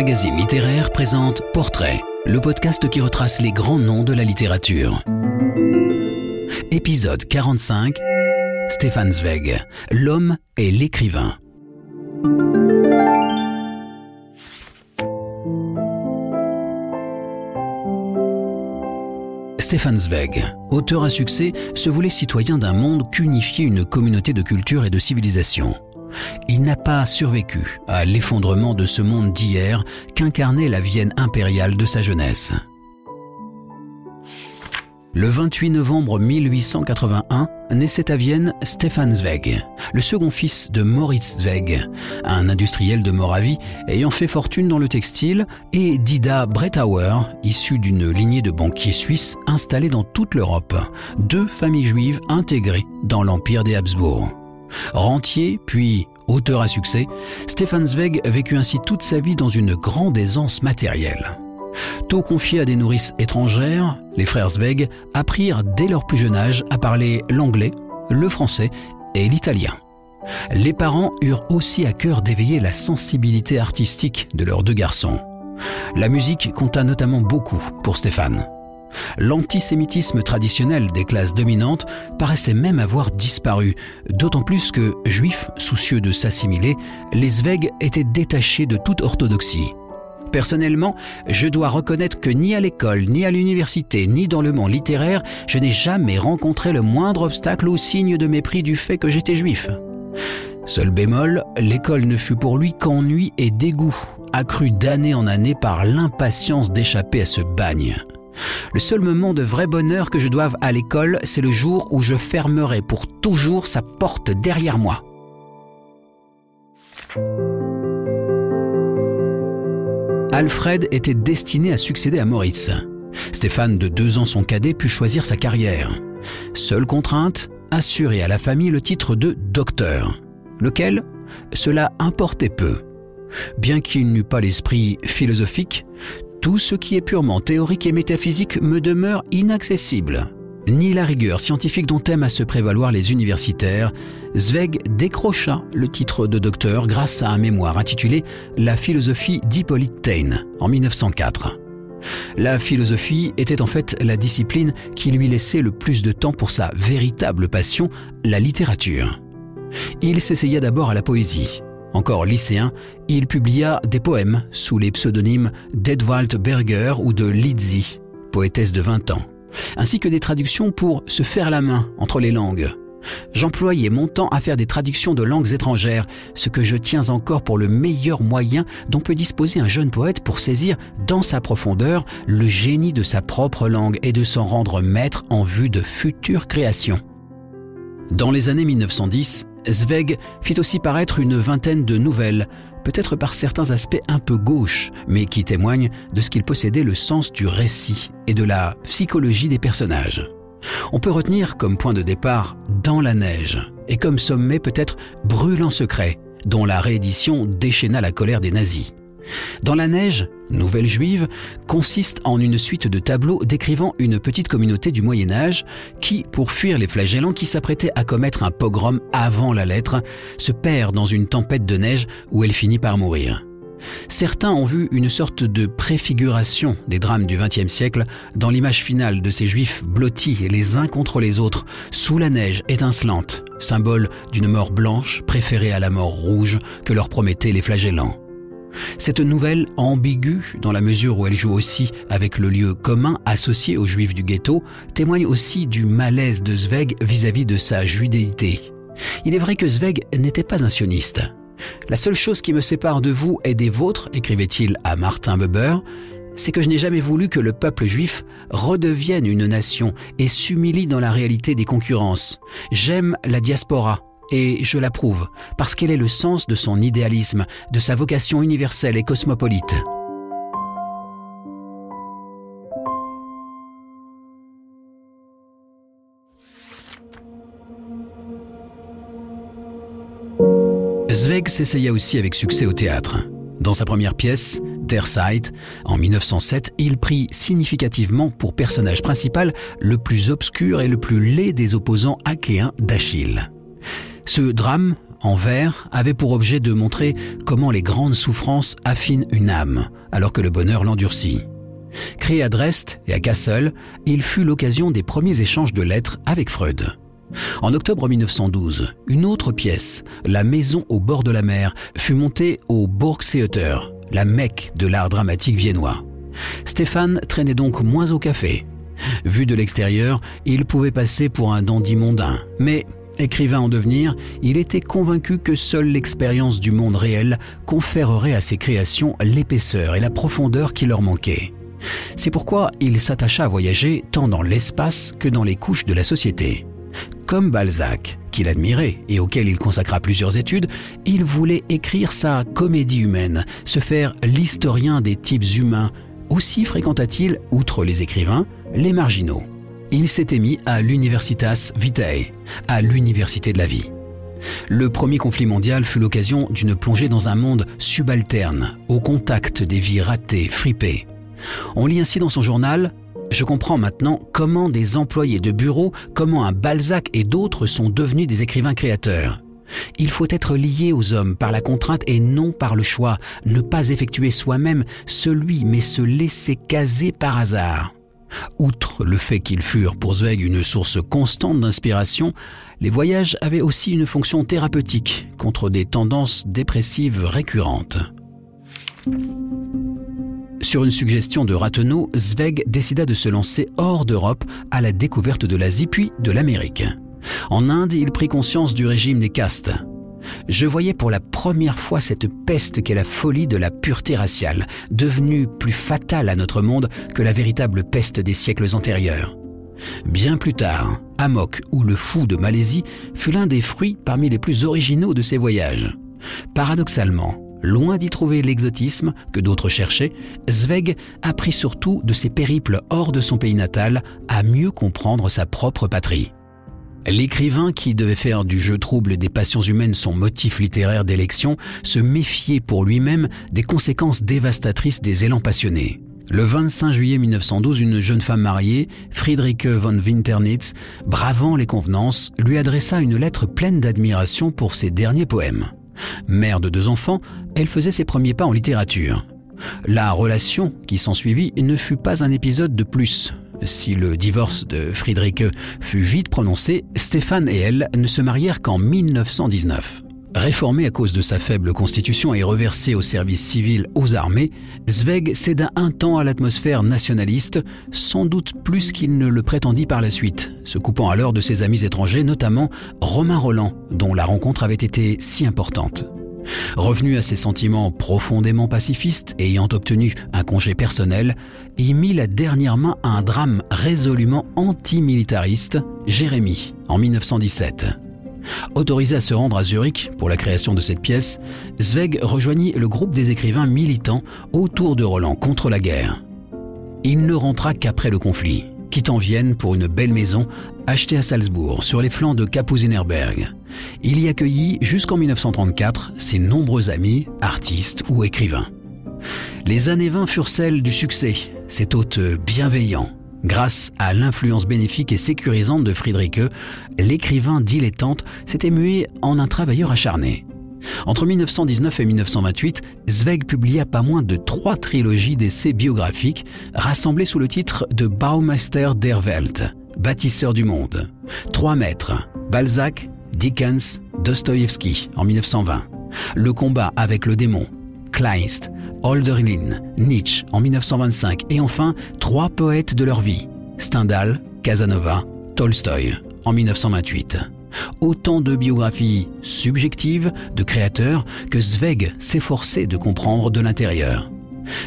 magazine littéraire présente Portrait, le podcast qui retrace les grands noms de la littérature. Épisode 45 Stefan Zweig, l'homme et l'écrivain. Stefan Zweig, auteur à succès, se voulait citoyen d'un monde qu'unifiait une communauté de culture et de civilisation. Il n'a pas survécu à l'effondrement de ce monde d'hier qu'incarnait la Vienne impériale de sa jeunesse. Le 28 novembre 1881 naissait à Vienne Stefan Zweig, le second fils de Moritz Zweig, un industriel de Moravie ayant fait fortune dans le textile, et d'Ida Brettauer, issue d'une lignée de banquiers suisses installés dans toute l'Europe, deux familles juives intégrées dans l'empire des Habsbourg. Rentier, puis auteur à succès, Stefan Zweig vécut ainsi toute sa vie dans une grande aisance matérielle. Tôt confiés à des nourrices étrangères, les frères Zweig apprirent dès leur plus jeune âge à parler l'anglais, le français et l'italien. Les parents eurent aussi à cœur d'éveiller la sensibilité artistique de leurs deux garçons. La musique compta notamment beaucoup pour Stéphane. L'antisémitisme traditionnel des classes dominantes paraissait même avoir disparu, d'autant plus que, juifs soucieux de s'assimiler, les Zweig étaient détachés de toute orthodoxie. Personnellement, je dois reconnaître que ni à l'école, ni à l'université, ni dans le monde littéraire, je n'ai jamais rencontré le moindre obstacle ou signe de mépris du fait que j'étais juif. Seul bémol, l'école ne fut pour lui qu'ennui et dégoût, accru d'année en année par l'impatience d'échapper à ce bagne. Le seul moment de vrai bonheur que je doive à l'école, c'est le jour où je fermerai pour toujours sa porte derrière moi. Alfred était destiné à succéder à Moritz. Stéphane, de deux ans son cadet, put choisir sa carrière. Seule contrainte, assurer à la famille le titre de docteur, lequel? Cela importait peu. Bien qu'il n'eût pas l'esprit philosophique, tout ce qui est purement théorique et métaphysique me demeure inaccessible. Ni la rigueur scientifique dont aiment à se prévaloir les universitaires, Zweig décrocha le titre de docteur grâce à un mémoire intitulé La philosophie d'Hippolyte Taine en 1904. La philosophie était en fait la discipline qui lui laissait le plus de temps pour sa véritable passion, la littérature. Il s'essaya d'abord à la poésie, encore lycéen, il publia des poèmes sous les pseudonymes d'Edwald Berger ou de Lizzie, poétesse de 20 ans, ainsi que des traductions pour se faire la main entre les langues. J'employais mon temps à faire des traductions de langues étrangères, ce que je tiens encore pour le meilleur moyen dont peut disposer un jeune poète pour saisir dans sa profondeur le génie de sa propre langue et de s'en rendre maître en vue de futures créations. Dans les années 1910, Zweig fit aussi paraître une vingtaine de nouvelles, peut-être par certains aspects un peu gauches, mais qui témoignent de ce qu'il possédait le sens du récit et de la psychologie des personnages. On peut retenir comme point de départ Dans la neige, et comme sommet peut-être Brûlant secret, dont la réédition déchaîna la colère des nazis. Dans la neige, Nouvelle juive consiste en une suite de tableaux décrivant une petite communauté du Moyen Âge qui, pour fuir les flagellants qui s'apprêtaient à commettre un pogrom avant la lettre, se perd dans une tempête de neige où elle finit par mourir. Certains ont vu une sorte de préfiguration des drames du XXe siècle dans l'image finale de ces juifs blottis les uns contre les autres, sous la neige étincelante, symbole d'une mort blanche préférée à la mort rouge que leur promettaient les flagellants. Cette nouvelle, ambiguë dans la mesure où elle joue aussi avec le lieu commun associé aux juifs du ghetto, témoigne aussi du malaise de Zweig vis-à-vis de sa judéité. Il est vrai que Zweig n'était pas un sioniste. La seule chose qui me sépare de vous et des vôtres, écrivait-il à Martin Buber, c'est que je n'ai jamais voulu que le peuple juif redevienne une nation et s'humilie dans la réalité des concurrences. J'aime la diaspora, et je l'approuve, parce qu'elle est le sens de son idéalisme, de sa vocation universelle et cosmopolite. Zweig s'essaya aussi avec succès au théâtre. Dans sa première pièce, Der Zeit, en 1907, il prit significativement pour personnage principal le plus obscur et le plus laid des opposants achéens d'Achille. Ce drame, en vers, avait pour objet de montrer comment les grandes souffrances affinent une âme, alors que le bonheur l'endurcit. Créé à Dresde et à Kassel, il fut l'occasion des premiers échanges de lettres avec Freud. En octobre 1912, une autre pièce, La maison au bord de la mer, fut montée au Burgtheater, la mecque de l'art dramatique viennois. Stéphane traînait donc moins au café. Vu de l'extérieur, il pouvait passer pour un dandy mondain, mais Écrivain en devenir, il était convaincu que seule l'expérience du monde réel conférerait à ses créations l'épaisseur et la profondeur qui leur manquaient. C'est pourquoi il s'attacha à voyager tant dans l'espace que dans les couches de la société. Comme Balzac, qu'il admirait et auquel il consacra plusieurs études, il voulait écrire sa comédie humaine, se faire l'historien des types humains. Aussi fréquenta-t-il, outre les écrivains, les marginaux il s'était mis à l'Universitas Vitae, à l'université de la vie. Le premier conflit mondial fut l'occasion d'une plongée dans un monde subalterne, au contact des vies ratées, fripées. On lit ainsi dans son journal Je comprends maintenant comment des employés de bureau, comment un Balzac et d'autres sont devenus des écrivains créateurs. Il faut être lié aux hommes par la contrainte et non par le choix, ne pas effectuer soi-même celui, mais se laisser caser par hasard. Outre le fait qu'ils furent pour Zweig une source constante d'inspiration, les voyages avaient aussi une fonction thérapeutique contre des tendances dépressives récurrentes. Sur une suggestion de Rathenau, Zweig décida de se lancer hors d'Europe à la découverte de l'Asie puis de l'Amérique. En Inde, il prit conscience du régime des castes je voyais pour la première fois cette peste qu'est la folie de la pureté raciale, devenue plus fatale à notre monde que la véritable peste des siècles antérieurs. Bien plus tard, Amok ou le fou de Malaisie fut l'un des fruits parmi les plus originaux de ces voyages. Paradoxalement, loin d'y trouver l'exotisme que d'autres cherchaient, Zweig apprit surtout de ses périples hors de son pays natal à mieux comprendre sa propre patrie. L'écrivain qui devait faire du jeu trouble des passions humaines son motif littéraire d'élection se méfiait pour lui-même des conséquences dévastatrices des élans passionnés. Le 25 juillet 1912, une jeune femme mariée, Friederike von Winternitz, bravant les convenances, lui adressa une lettre pleine d'admiration pour ses derniers poèmes. Mère de deux enfants, elle faisait ses premiers pas en littérature. La relation qui s'ensuivit ne fut pas un épisode de plus. Si le divorce de Friedrich fut vite prononcé, Stéphane et elle ne se marièrent qu'en 1919. Réformé à cause de sa faible constitution et reversé au service civil aux armées, Zweig céda un temps à l'atmosphère nationaliste, sans doute plus qu'il ne le prétendit par la suite, se coupant alors de ses amis étrangers, notamment Romain Roland, dont la rencontre avait été si importante. Revenu à ses sentiments profondément pacifistes ayant obtenu un congé personnel, il mit la dernière main à un drame résolument antimilitariste, Jérémie, en 1917. Autorisé à se rendre à Zurich pour la création de cette pièce, Zweig rejoignit le groupe des écrivains militants autour de Roland contre la guerre. Il ne rentra qu'après le conflit, quittant Vienne pour une belle maison achetée à Salzbourg, sur les flancs de Kapuzinerberg. Il y accueillit jusqu'en 1934 ses nombreux amis, artistes ou écrivains. Les années 20 furent celles du succès, cet hôte bienveillant. Grâce à l'influence bénéfique et sécurisante de Friedrich, l'écrivain dilettante s'était mué en un travailleur acharné. Entre 1919 et 1928, Zweig publia pas moins de trois trilogies d'essais biographiques rassemblées sous le titre de Baumeister der Welt, bâtisseur du monde. Trois maîtres, Balzac, Dickens, Dostoïevski en 1920. Le combat avec le démon, Kleist, Holderlin, Nietzsche en 1925 et enfin trois poètes de leur vie, Stendhal, Casanova, Tolstoï en 1928. Autant de biographies subjectives de créateurs que Zweig s'efforçait de comprendre de l'intérieur.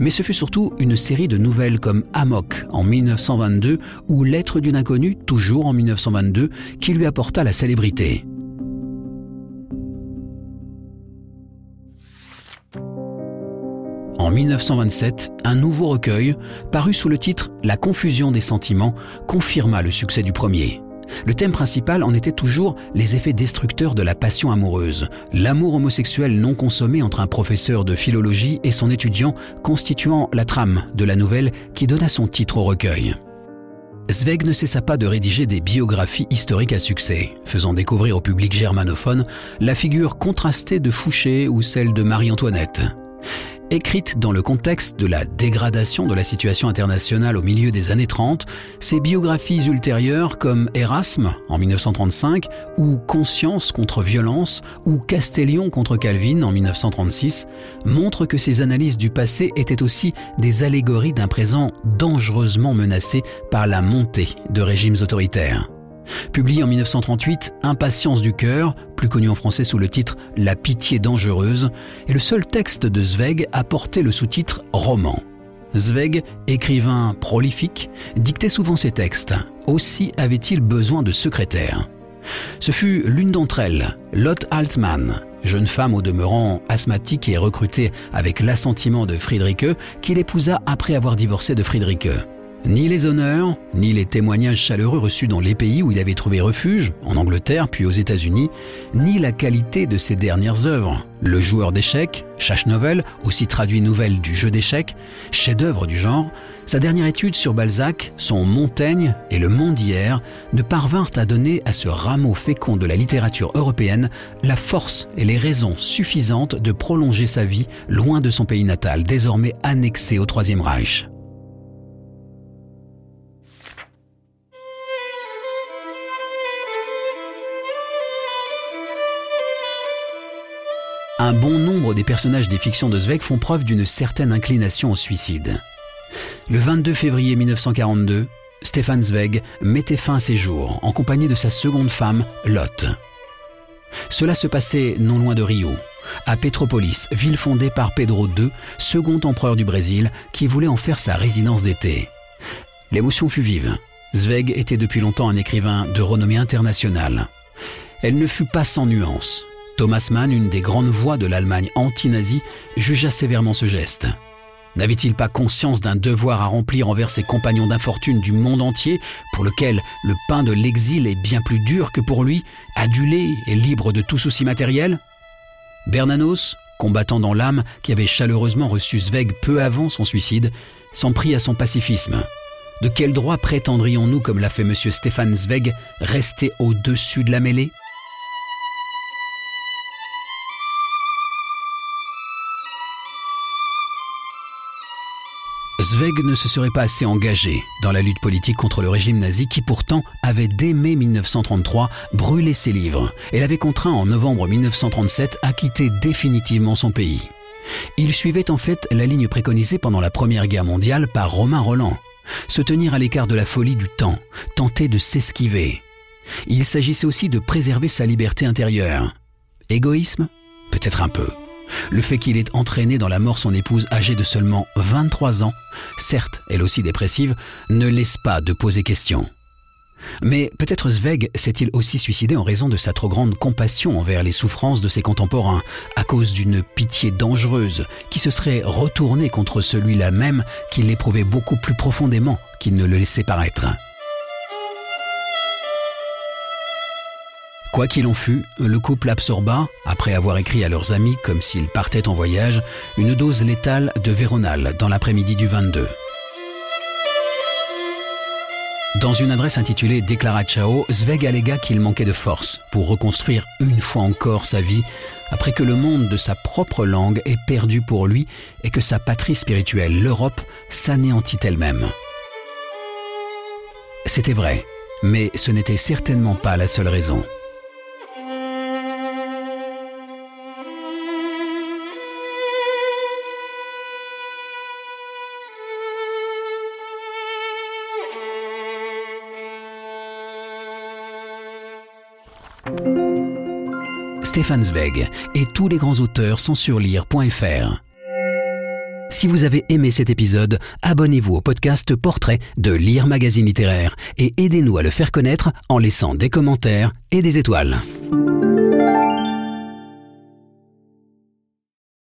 Mais ce fut surtout une série de nouvelles comme Amok en 1922 ou Lettre d'une inconnue, toujours en 1922, qui lui apporta la célébrité. En 1927, un nouveau recueil, paru sous le titre La confusion des sentiments, confirma le succès du premier. Le thème principal en était toujours les effets destructeurs de la passion amoureuse, l'amour homosexuel non consommé entre un professeur de philologie et son étudiant constituant la trame de la nouvelle qui donna son titre au recueil. Zweig ne cessa pas de rédiger des biographies historiques à succès, faisant découvrir au public germanophone la figure contrastée de Fouché ou celle de Marie-Antoinette. Écrites dans le contexte de la dégradation de la situation internationale au milieu des années 30, ces biographies ultérieures comme Erasme en 1935 ou Conscience contre violence ou Castellion contre Calvin en 1936 montrent que ces analyses du passé étaient aussi des allégories d'un présent dangereusement menacé par la montée de régimes autoritaires. Publié en 1938, Impatience du cœur, plus connu en français sous le titre La pitié dangereuse, est le seul texte de Zweig à porter le sous-titre roman. Zweig, écrivain prolifique, dictait souvent ses textes. Aussi avait-il besoin de secrétaires. Ce fut l'une d'entre elles, Lotte Altmann, jeune femme au demeurant asthmatique et recrutée avec l'assentiment de Friedrich, qu'il épousa après avoir divorcé de Friedrich. Ni les honneurs, ni les témoignages chaleureux reçus dans les pays où il avait trouvé refuge, en Angleterre puis aux États-Unis, ni la qualité de ses dernières œuvres, Le joueur d'échecs, Chache Novel, aussi traduit nouvelle du jeu d'échecs, chef-d'œuvre du genre, sa dernière étude sur Balzac, son Montaigne et le monde d'hier ne parvinrent à donner à ce rameau fécond de la littérature européenne la force et les raisons suffisantes de prolonger sa vie loin de son pays natal, désormais annexé au Troisième Reich. Un bon nombre des personnages des fictions de Zweig font preuve d'une certaine inclination au suicide. Le 22 février 1942, Stefan Zweig mettait fin à ses jours en compagnie de sa seconde femme, Lotte. Cela se passait non loin de Rio, à Petropolis, ville fondée par Pedro II, second empereur du Brésil, qui voulait en faire sa résidence d'été. L'émotion fut vive. Zweig était depuis longtemps un écrivain de renommée internationale. Elle ne fut pas sans nuance. Thomas Mann, une des grandes voix de l'Allemagne anti-nazie, jugea sévèrement ce geste. N'avait-il pas conscience d'un devoir à remplir envers ses compagnons d'infortune du monde entier, pour lequel le pain de l'exil est bien plus dur que pour lui, adulé et libre de tout souci matériel? Bernanos, combattant dans l'âme qui avait chaleureusement reçu Zweig peu avant son suicide, s'en prit à son pacifisme. De quel droit prétendrions-nous, comme l'a fait M. Stéphane Zweig, rester au-dessus de la mêlée? Zweig ne se serait pas assez engagé dans la lutte politique contre le régime nazi qui pourtant avait dès mai 1933 brûlé ses livres et l'avait contraint en novembre 1937 à quitter définitivement son pays. Il suivait en fait la ligne préconisée pendant la Première Guerre mondiale par Romain Roland, se tenir à l'écart de la folie du temps, tenter de s'esquiver. Il s'agissait aussi de préserver sa liberté intérieure. Égoïsme? Peut-être un peu. Le fait qu'il ait entraîné dans la mort son épouse âgée de seulement 23 ans, certes elle aussi dépressive, ne laisse pas de poser question. Mais peut-être Zweig s'est-il aussi suicidé en raison de sa trop grande compassion envers les souffrances de ses contemporains, à cause d'une pitié dangereuse qui se serait retournée contre celui-là même qui l'éprouvait beaucoup plus profondément qu'il ne le laissait paraître. Quoi qu'il en fût, le couple absorba, après avoir écrit à leurs amis comme s'ils partaient en voyage, une dose létale de Véronal dans l'après-midi du 22. Dans une adresse intitulée Ciao, Zweig allégua qu'il manquait de force pour reconstruire une fois encore sa vie après que le monde de sa propre langue ait perdu pour lui et que sa patrie spirituelle, l'Europe, s'anéantit elle-même. C'était vrai, mais ce n'était certainement pas la seule raison. Stefan Zweig et tous les grands auteurs sont sur lire.fr. Si vous avez aimé cet épisode, abonnez-vous au podcast Portrait de Lire Magazine Littéraire et aidez-nous à le faire connaître en laissant des commentaires et des étoiles.